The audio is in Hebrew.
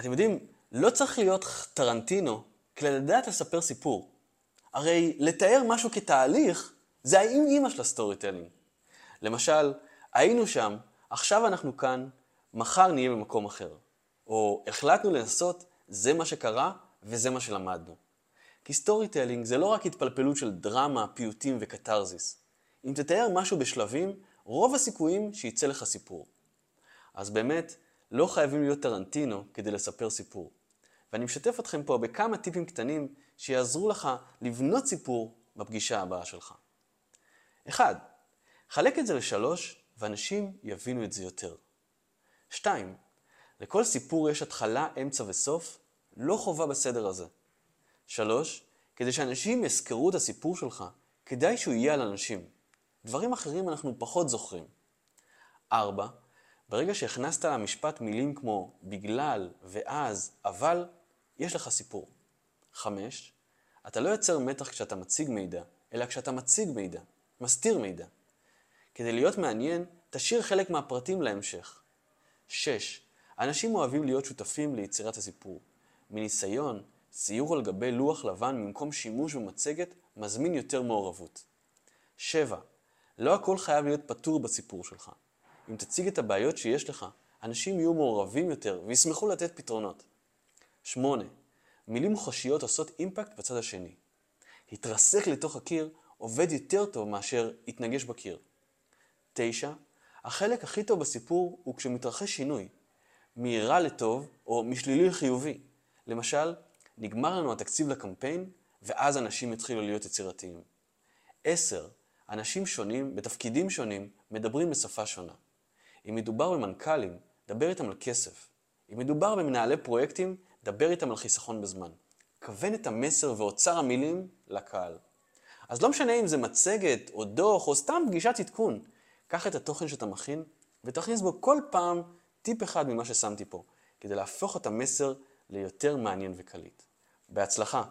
אתם יודעים, לא צריך להיות טרנטינו כדי לדעת לספר סיפור. הרי לתאר משהו כתהליך, זה the אימא של ה storytelling. למשל, היינו שם, עכשיו אנחנו כאן, מחר נהיה במקום אחר. או החלטנו לנסות, זה מה שקרה וזה מה שלמדנו. כי storytelling זה לא רק התפלפלות של דרמה, פיוטים וקתרזיס. אם תתאר משהו בשלבים, רוב הסיכויים שיצא לך סיפור. אז באמת, לא חייבים להיות טרנטינו כדי לספר סיפור. ואני משתף אתכם פה בכמה טיפים קטנים שיעזרו לך לבנות סיפור בפגישה הבאה שלך. 1. חלק את זה לשלוש, ואנשים יבינו את זה יותר. 2. לכל סיפור יש התחלה, אמצע וסוף, לא חובה בסדר הזה. 3. כדי שאנשים יזכרו את הסיפור שלך, כדאי שהוא יהיה על אנשים. דברים אחרים אנחנו פחות זוכרים. 4. ברגע שהכנסת למשפט מילים כמו בגלל, ואז, אבל, יש לך סיפור. 5. אתה לא יוצר מתח כשאתה מציג מידע, אלא כשאתה מציג מידע, מסתיר מידע. כדי להיות מעניין, תשאיר חלק מהפרטים להמשך. 6. אנשים אוהבים להיות שותפים ליצירת הסיפור. מניסיון, ציור על גבי לוח לבן במקום שימוש במצגת מזמין יותר מעורבות. 7. לא הכל חייב להיות פתור בסיפור שלך. אם תציג את הבעיות שיש לך, אנשים יהיו מעורבים יותר וישמחו לתת פתרונות. 8. מילים מוחשיות עושות אימפקט בצד השני. התרסק לתוך הקיר עובד יותר טוב מאשר התנגש בקיר. 9. החלק הכי טוב בסיפור הוא כשמתרחש שינוי, מרע לטוב או משלילי לחיובי. למשל, נגמר לנו התקציב לקמפיין ואז אנשים התחילו להיות יצירתיים. 10. אנשים שונים, בתפקידים שונים, מדברים בשפה שונה. אם מדובר במנכ"לים, דבר איתם על כסף. אם מדובר במנהלי פרויקטים, דבר איתם על חיסכון בזמן. כוון את המסר ואוצר המילים לקהל. אז לא משנה אם זה מצגת, או דוח, או סתם פגישת עדכון. קח את התוכן שאתה מכין, ותכניס בו כל פעם טיפ אחד ממה ששמתי פה, כדי להפוך את המסר ליותר מעניין וקליט. בהצלחה.